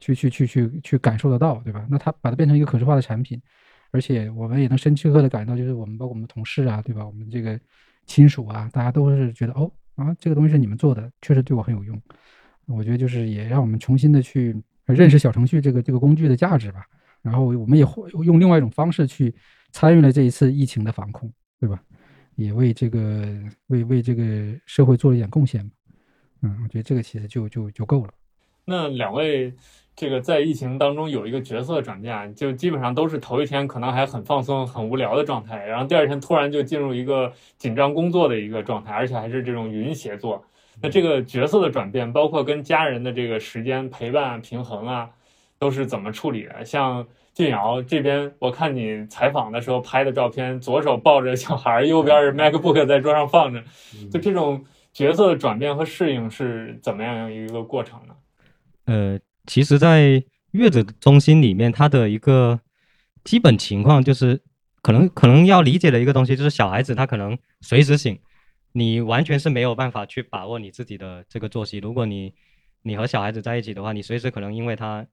去去去去去感受得到，对吧？那他把它变成一个可视化的产品，而且我们也能深刻的感到，就是我们包括我们的同事啊，对吧？我们这个亲属啊，大家都是觉得哦啊，这个东西是你们做的，确实对我很有用。我觉得就是也让我们重新的去认识小程序这个这个工具的价值吧。然后我们也会用另外一种方式去参与了这一次疫情的防控，对吧？也为这个为为这个社会做了一点贡献吧，嗯，我觉得这个其实就就就够了。那两位这个在疫情当中有一个角色转变，就基本上都是头一天可能还很放松、很无聊的状态，然后第二天突然就进入一个紧张工作的一个状态，而且还是这种云协作。那这个角色的转变，包括跟家人的这个时间陪伴平衡啊，都是怎么处理的？像俊瑶这边，我看你采访的时候拍的照片，左手抱着小孩，右边是 MacBook 在桌上放着，就这种角色的转变和适应是怎么样一个过程呢？呃，其实，在月子中心里面，它的一个基本情况就是，可能可能要理解的一个东西就是，小孩子他可能随时醒，你完全是没有办法去把握你自己的这个作息。如果你你和小孩子在一起的话，你随时可能因为他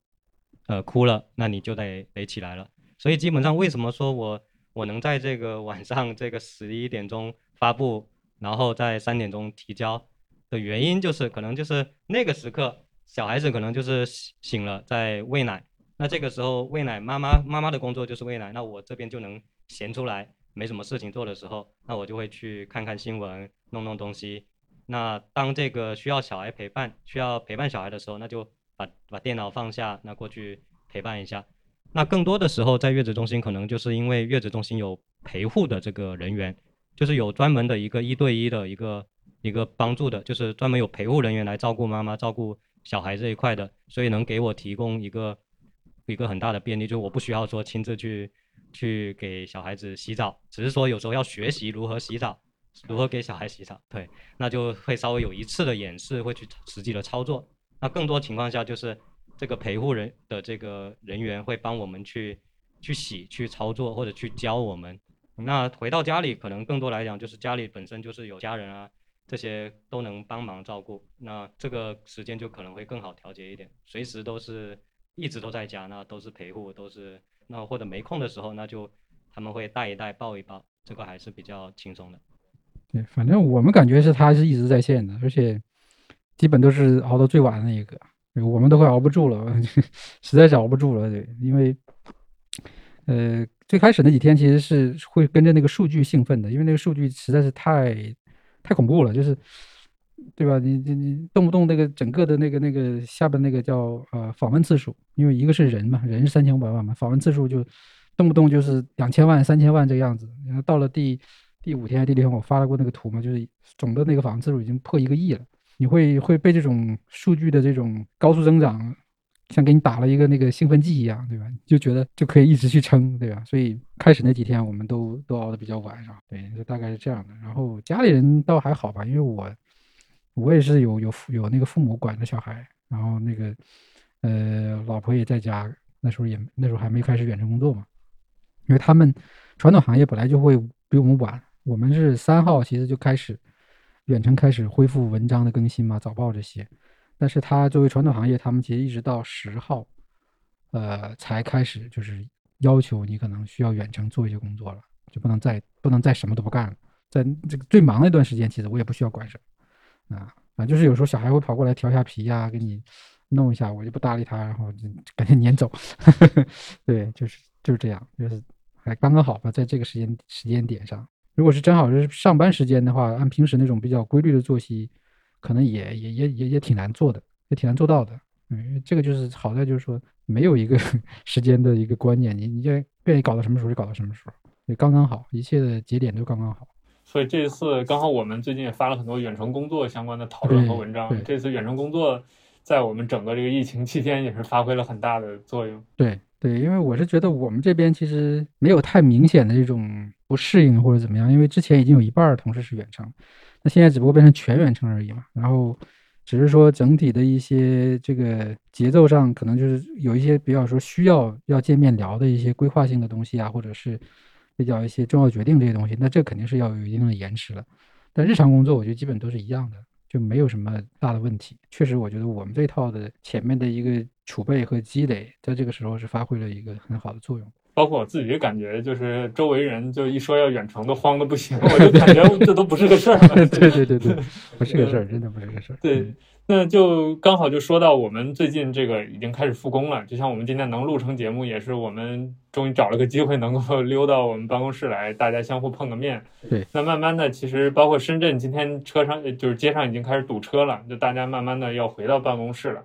呃哭了，那你就得得起来了。所以基本上，为什么说我我能在这个晚上这个十一点钟发布，然后在三点钟提交的原因，就是可能就是那个时刻。小孩子可能就是醒了，在喂奶。那这个时候喂奶，妈妈妈妈的工作就是喂奶。那我这边就能闲出来，没什么事情做的时候，那我就会去看看新闻，弄弄东西。那当这个需要小孩陪伴，需要陪伴小孩的时候，那就把把电脑放下，那过去陪伴一下。那更多的时候，在月子中心，可能就是因为月子中心有陪护的这个人员，就是有专门的一个一对一的一个一个帮助的，就是专门有陪护人员来照顾妈妈，照顾。小孩这一块的，所以能给我提供一个一个很大的便利，就我不需要说亲自去去给小孩子洗澡，只是说有时候要学习如何洗澡，如何给小孩洗澡，对，那就会稍微有一次的演示，会去实际的操作。那更多情况下就是这个陪护人的这个人员会帮我们去去洗、去操作或者去教我们。那回到家里，可能更多来讲就是家里本身就是有家人啊。这些都能帮忙照顾，那这个时间就可能会更好调节一点。随时都是一直都在家，那都是陪护，都是那或者没空的时候，那就他们会带一带，抱一抱，这个还是比较轻松的。对，反正我们感觉是他是一直在线的，而且基本都是熬到最晚的那一个，我们都快熬不住了，实在是熬不住了。对，因为呃最开始那几天其实是会跟着那个数据兴奋的，因为那个数据实在是太。太恐怖了，就是，对吧？你你你动不动那个整个的那个那个下边那个叫呃访问次数，因为一个是人嘛，人是三千五百万嘛，访问次数就动不动就是两千万、三千万这个样子。然后到了第第五天、第六天，我发了过那个图嘛，就是总的那个访问次数已经破一个亿了。你会会被这种数据的这种高速增长。像给你打了一个那个兴奋剂一样，对吧？就觉得就可以一直去撑，对吧？所以开始那几天我们都都熬得比较晚，是吧？对，就大概是这样的。然后家里人倒还好吧，因为我我也是有有有那个父母管着小孩，然后那个呃老婆也在家，那时候也那时候还没开始远程工作嘛。因为他们传统行业本来就会比我们晚，我们是三号其实就开始远程开始恢复文章的更新嘛，早报这些。但是他作为传统行业，他们其实一直到十号，呃，才开始就是要求你可能需要远程做一些工作了，就不能再不能再什么都不干了。在这个最忙那段时间，其实我也不需要管什么啊，反正就是有时候小孩会跑过来调下皮呀，给你弄一下，我就不搭理他，然后就赶紧撵走。呵 呵对，就是就是这样，就是还刚刚好吧，在这个时间时间点上，如果是正好是上班时间的话，按平时那种比较规律的作息。可能也也也也也挺难做的，也挺难做到的。嗯，这个就是好在就是说没有一个 时间的一个观念，你你就愿意搞到什么时候就搞到什么时候，也刚刚好，一切的节点都刚刚好。所以这一次刚好我们最近也发了很多远程工作相关的讨论和文章。这次远程工作在我们整个这个疫情期间也是发挥了很大的作用。对对，因为我是觉得我们这边其实没有太明显的这种不适应或者怎么样，因为之前已经有一半同事是远程。那现在只不过变成全远程而已嘛，然后只是说整体的一些这个节奏上，可能就是有一些比较说需要要见面聊的一些规划性的东西啊，或者是比较一些重要决定这些东西，那这肯定是要有一定的延迟了。但日常工作我觉得基本都是一样的，就没有什么大的问题。确实，我觉得我们这套的前面的一个储备和积累，在这个时候是发挥了一个很好的作用。包括我自己感觉，就是周围人就一说要远程，都慌的不行。我就感觉这都不是个事儿。对 对对对，不是个事儿，真的不是个事儿。对，那就刚好就说到我们最近这个已经开始复工了。就像我们今天能录成节目，也是我们终于找了个机会能够 溜到我们办公室来，大家相互碰个面。对，那慢慢的，其实包括深圳今天车上就是街上已经开始堵车了，就大家慢慢的要回到办公室了。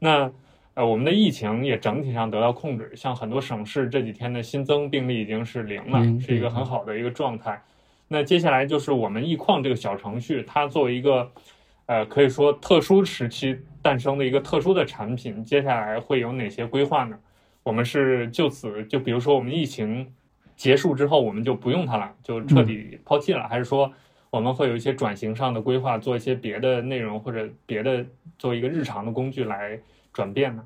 那。呃，我们的疫情也整体上得到控制，像很多省市这几天的新增病例已经是零了，是一个很好的一个状态。那接下来就是我们易矿这个小程序，它作为一个，呃，可以说特殊时期诞生的一个特殊的产品，接下来会有哪些规划呢？我们是就此就比如说我们疫情结束之后，我们就不用它了，就彻底抛弃了，还是说我们会有一些转型上的规划，做一些别的内容或者别的做一个日常的工具来转变呢？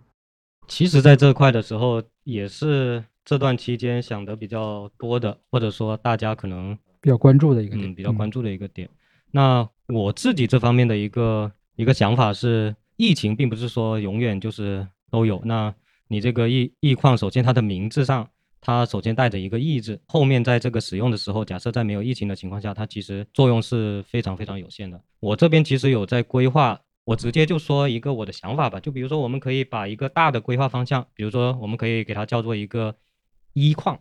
其实，在这块的时候，也是这段期间想的比较多的，或者说大家可能比较关注的一个点，嗯，比较关注的一个点。那我自己这方面的一个一个想法是，疫情并不是说永远就是都有。那你这个疫疫矿，首先它的名字上，它首先带着一个“易”字，后面在这个使用的时候，假设在没有疫情的情况下，它其实作用是非常非常有限的。我这边其实有在规划。我直接就说一个我的想法吧，就比如说我们可以把一个大的规划方向，比如说我们可以给它叫做一个医矿，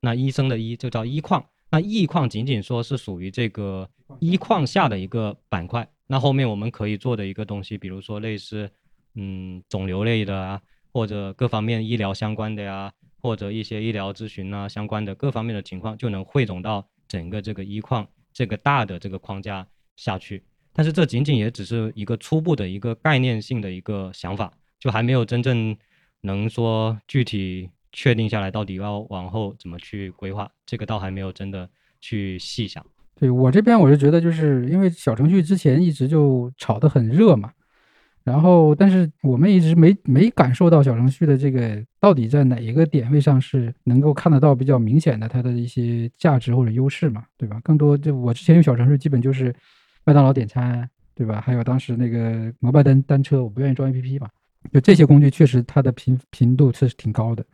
那医生的医就叫医矿，那医矿仅仅说是属于这个医矿下的一个板块，那后面我们可以做的一个东西，比如说类似嗯肿瘤类的啊，或者各方面医疗相关的呀，或者一些医疗咨询啊相关的各方面的情况，就能汇总到整个这个医矿这个大的这个框架下去。但是这仅仅也只是一个初步的一个概念性的一个想法，就还没有真正能说具体确定下来，到底要往后怎么去规划，这个倒还没有真的去细想。对我这边，我是觉得，就是因为小程序之前一直就炒得很热嘛，然后但是我们一直没没感受到小程序的这个到底在哪一个点位上是能够看得到比较明显的它的一些价值或者优势嘛，对吧？更多就我之前用小程序，基本就是。麦当劳点餐，对吧？还有当时那个摩拜单单车，我不愿意装 APP 嘛。就这些工具，确实它的频频度确实挺高的。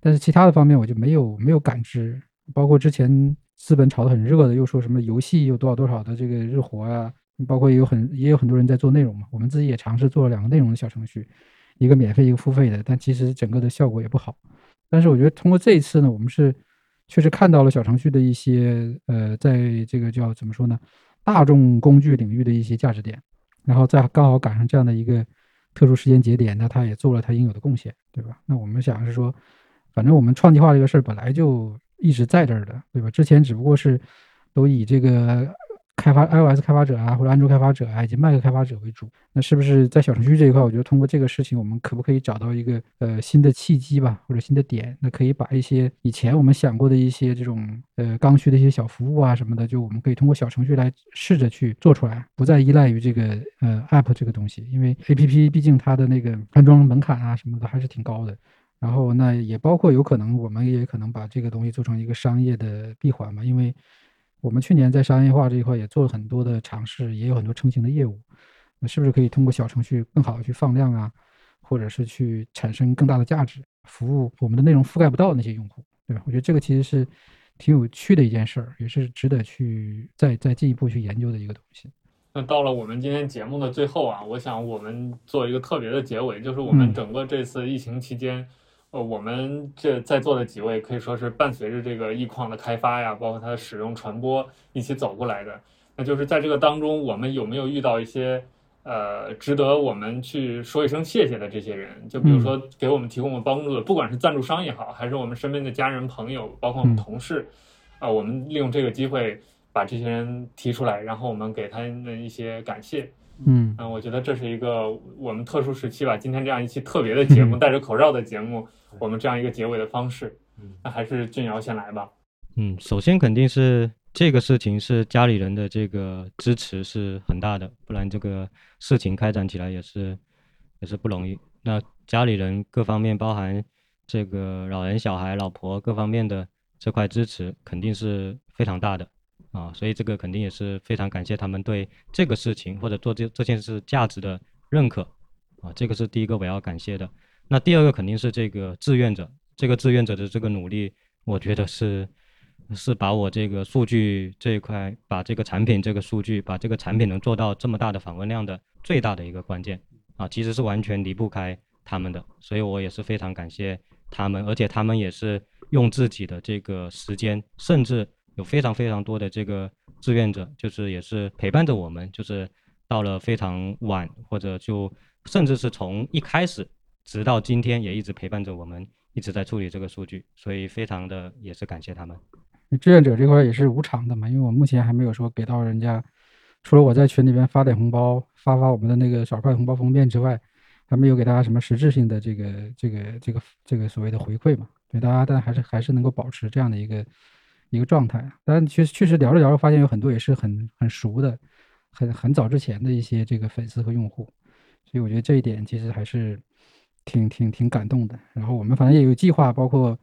但是其他的方面，我就没有没有感知。包括之前资本炒得很热的，又说什么游戏有多少多少的这个日活啊，包括也有很也有很多人在做内容嘛。我们自己也尝试做了两个内容的小程序，一个免费，一个付费的。但其实整个的效果也不好。但是我觉得通过这一次呢，我们是确实看到了小程序的一些呃，在这个叫怎么说呢？大众工具领域的一些价值点，然后再刚好赶上这样的一个特殊时间节点，那他也做了他应有的贡献，对吧？那我们想是说，反正我们创计划这个事儿本来就一直在这儿的，对吧？之前只不过是都以这个。开发 iOS 开发者啊，或者安卓开发者啊，以及 Mac 开发者为主。那是不是在小程序这一块，我觉得通过这个事情，我们可不可以找到一个呃新的契机吧，或者新的点？那可以把一些以前我们想过的一些这种呃刚需的一些小服务啊什么的，就我们可以通过小程序来试着去做出来，不再依赖于这个呃 App 这个东西。因为 APP 毕竟它的那个安装门槛啊什么的还是挺高的。然后那也包括有可能我们也可能把这个东西做成一个商业的闭环嘛，因为。我们去年在商业化这一块也做了很多的尝试，也有很多成型的业务。那是不是可以通过小程序更好的去放量啊，或者是去产生更大的价值，服务我们的内容覆盖不到那些用户，对吧？我觉得这个其实是挺有趣的一件事儿，也是值得去再再进一步去研究的一个东西。那到了我们今天节目的最后啊，我想我们做一个特别的结尾，就是我们整个这次疫情期间。呃，我们这在座的几位可以说是伴随着这个易矿的开发呀，包括它的使用传播一起走过来的。那就是在这个当中，我们有没有遇到一些呃值得我们去说一声谢谢的这些人？就比如说给我们提供过帮助的，不管是赞助商也好，还是我们身边的家人朋友，包括我们同事，啊，我们利用这个机会把这些人提出来，然后我们给他们一些感谢。嗯嗯，我觉得这是一个我们特殊时期吧，今天这样一期特别的节目，戴着口罩的节目，我们这样一个结尾的方式。嗯，那还是俊瑶先来吧。嗯，首先肯定是这个事情是家里人的这个支持是很大的，不然这个事情开展起来也是也是不容易。那家里人各方面，包含这个老人、小孩、老婆各方面的这块支持，肯定是非常大的。啊，所以这个肯定也是非常感谢他们对这个事情或者做这这件事价值的认可，啊，这个是第一个我要感谢的。那第二个肯定是这个志愿者，这个志愿者的这个努力，我觉得是是把我这个数据这一块，把这个产品这个数据，把这个产品能做到这么大的访问量的最大的一个关键啊，其实是完全离不开他们的，所以我也是非常感谢他们，而且他们也是用自己的这个时间，甚至。有非常非常多的这个志愿者，就是也是陪伴着我们，就是到了非常晚，或者就甚至是从一开始直到今天，也一直陪伴着我们，一直在处理这个数据，所以非常的也是感谢他们。志愿者这块也是无偿的嘛，因为我目前还没有说给到人家除了我在群里边发点红包，发发我们的那个小块红包封面之外，还没有给大家什么实质性的这个这个这个这个所谓的回馈嘛？对大家，但还是还是能够保持这样的一个一个状态。但确实确实聊着聊着，发现有很多也是很很熟的，很很早之前的一些这个粉丝和用户，所以我觉得这一点其实还是挺挺挺感动的。然后我们反正也有计划，包括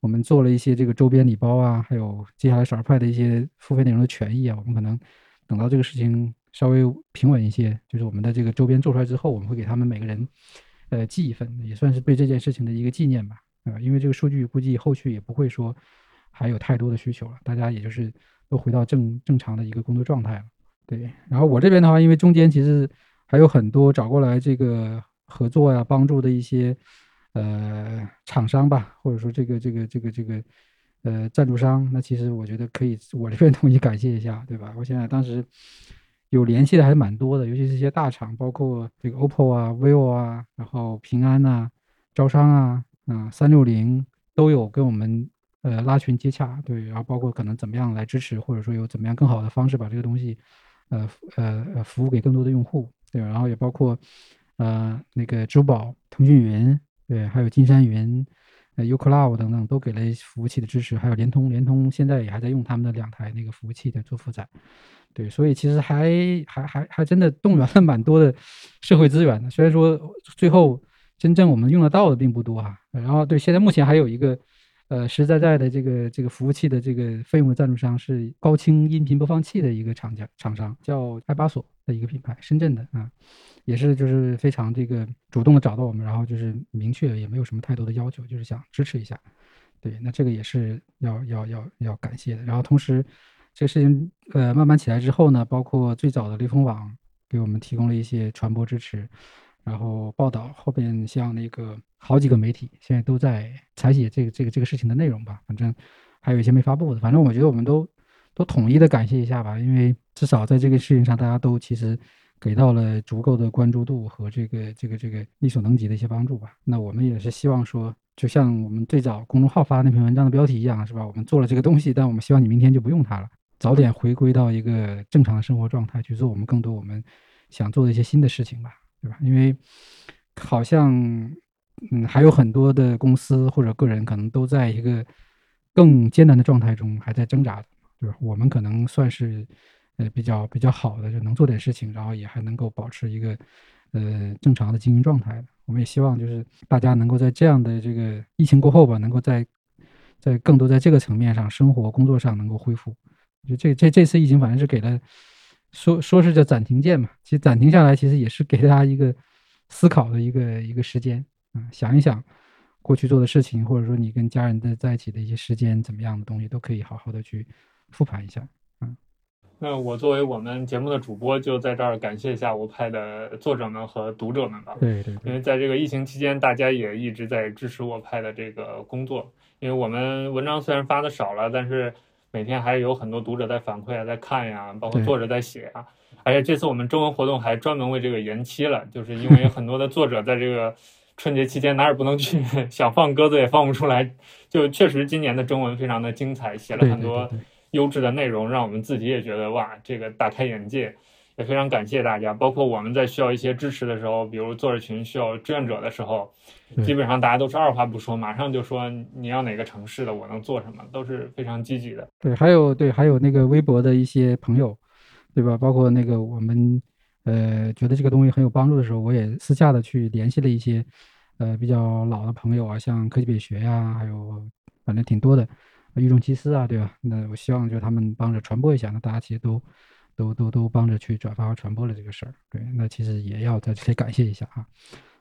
我们做了一些这个周边礼包啊，还有接下来少儿派的一些付费内容的权益啊，我们可能等到这个事情稍微平稳一些，就是我们的这个周边做出来之后，我们会给他们每个人呃寄一份，也算是对这件事情的一个纪念吧。啊，因为这个数据估计后续也不会说还有太多的需求了，大家也就是都回到正正常的一个工作状态了。对，然后我这边的话，因为中间其实还有很多找过来这个合作呀、帮助的一些呃厂商吧，或者说这个这个这个这个呃赞助商，那其实我觉得可以，我这边 统一感谢一下，对吧？我现在当时有联系的还是蛮多的，尤其是一些大厂，包括这个 OPPO 啊、vivo 啊，然后平安呐、招商啊。啊，三六零都有跟我们呃拉群接洽，对，然后包括可能怎么样来支持，或者说有怎么样更好的方式把这个东西，呃呃服务给更多的用户，对，然后也包括呃那个支付宝、腾讯云，对，还有金山云、呃 uCloud 等等都给了服务器的支持，还有联通，联通现在也还在用他们的两台那个服务器在做负载，对，所以其实还还还还真的动员了蛮多的社会资源的，虽然说最后。真正我们用得到的并不多啊，然后对，现在目前还有一个，呃，实实在在的这个这个服务器的这个费用的赞助商是高清音频播放器的一个厂家厂商，叫爱巴索的一个品牌，深圳的啊，也是就是非常这个主动的找到我们，然后就是明确也没有什么太多的要求，就是想支持一下，对，那这个也是要要要要感谢的。然后同时，这个事情呃慢慢起来之后呢，包括最早的雷锋网给我们提供了一些传播支持。然后报道后边像那个好几个媒体现在都在采写这个这个这个事情的内容吧，反正还有一些没发布的，反正我觉得我们都都统一的感谢一下吧，因为至少在这个事情上大家都其实给到了足够的关注度和这个这个这个力所能及的一些帮助吧。那我们也是希望说，就像我们最早公众号发那篇文章的标题一样，是吧？我们做了这个东西，但我们希望你明天就不用它了，早点回归到一个正常的生活状态，去做我们更多我们想做的一些新的事情吧。对吧？因为好像，嗯，还有很多的公司或者个人可能都在一个更艰难的状态中，还在挣扎的，就是？我们可能算是呃比较比较好的，就能做点事情，然后也还能够保持一个呃正常的经营状态。我们也希望就是大家能够在这样的这个疫情过后吧，能够在在更多在这个层面上，生活工作上能够恢复。就这这这次疫情，反正是给了。说说是叫暂停键嘛，其实暂停下来，其实也是给大家一个思考的一个一个时间啊，想一想过去做的事情，或者说你跟家人的在一起的一些时间怎么样的东西，都可以好好的去复盘一下。嗯，那我作为我们节目的主播，就在这儿感谢一下我派的作者们和读者们吧。对对，因为在这个疫情期间，大家也一直在支持我派的这个工作，因为我们文章虽然发的少了，但是。每天还是有很多读者在反馈啊，在看呀，包括作者在写啊，而且这次我们中文活动还专门为这个延期了，就是因为很多的作者在这个春节期间哪儿也不能去，想放鸽子也放不出来，就确实今年的中文非常的精彩，写了很多优质的内容，让我们自己也觉得哇，这个大开眼界。也非常感谢大家，包括我们在需要一些支持的时候，比如作者群需要志愿者的时候，基本上大家都是二话不说，马上就说你要哪个城市的，我能做什么，都是非常积极的。对，还有对，还有那个微博的一些朋友，对吧？包括那个我们呃觉得这个东西很有帮助的时候，我也私下的去联系了一些呃比较老的朋友啊，像科技北学呀，还有反正挺多的，御众奇思啊，对吧？那我希望就他们帮着传播一下，那大家其实都。都都都帮着去转发和传播了这个事儿，对，那其实也要在这里感谢一下啊，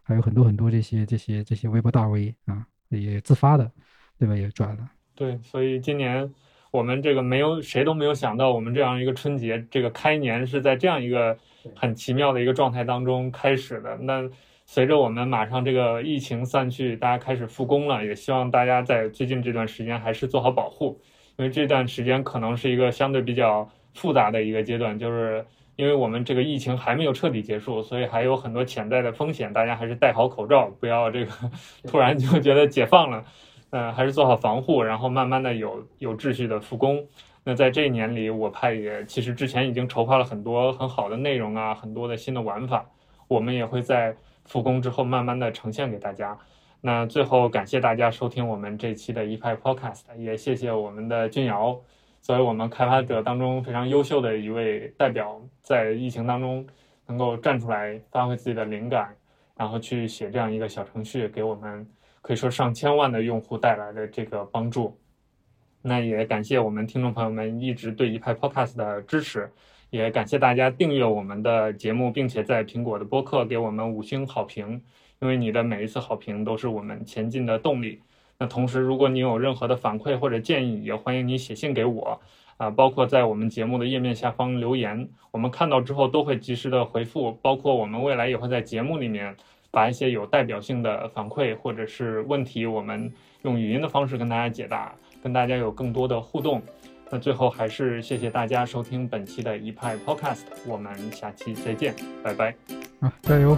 还有很多很多这些这些这些微博大 V 啊，也自发的，对吧？也转了。对，所以今年我们这个没有谁都没有想到，我们这样一个春节，这个开年是在这样一个很奇妙的一个状态当中开始的。那随着我们马上这个疫情散去，大家开始复工了，也希望大家在最近这段时间还是做好保护，因为这段时间可能是一个相对比较。复杂的一个阶段，就是因为我们这个疫情还没有彻底结束，所以还有很多潜在的风险。大家还是戴好口罩，不要这个突然就觉得解放了，嗯，还是做好防护，然后慢慢的有有秩序的复工。那在这一年里，我派也其实之前已经筹划了很多很好的内容啊，很多的新的玩法，我们也会在复工之后慢慢的呈现给大家。那最后感谢大家收听我们这期的一派 Podcast，也谢谢我们的俊瑶，作为我们开发者当中非常优秀的一位代表，在疫情当中能够站出来发挥自己的灵感，然后去写这样一个小程序，给我们可以说上千万的用户带来的这个帮助。那也感谢我们听众朋友们一直对一派 Podcast 的支持，也感谢大家订阅我们的节目，并且在苹果的播客给我们五星好评。因为你的每一次好评都是我们前进的动力。那同时，如果你有任何的反馈或者建议，也欢迎你写信给我，啊，包括在我们节目的页面下方留言，我们看到之后都会及时的回复。包括我们未来也会在节目里面把一些有代表性的反馈或者是问题，我们用语音的方式跟大家解答，跟大家有更多的互动。那最后还是谢谢大家收听本期的一派 Podcast，我们下期再见，拜拜。啊，加油！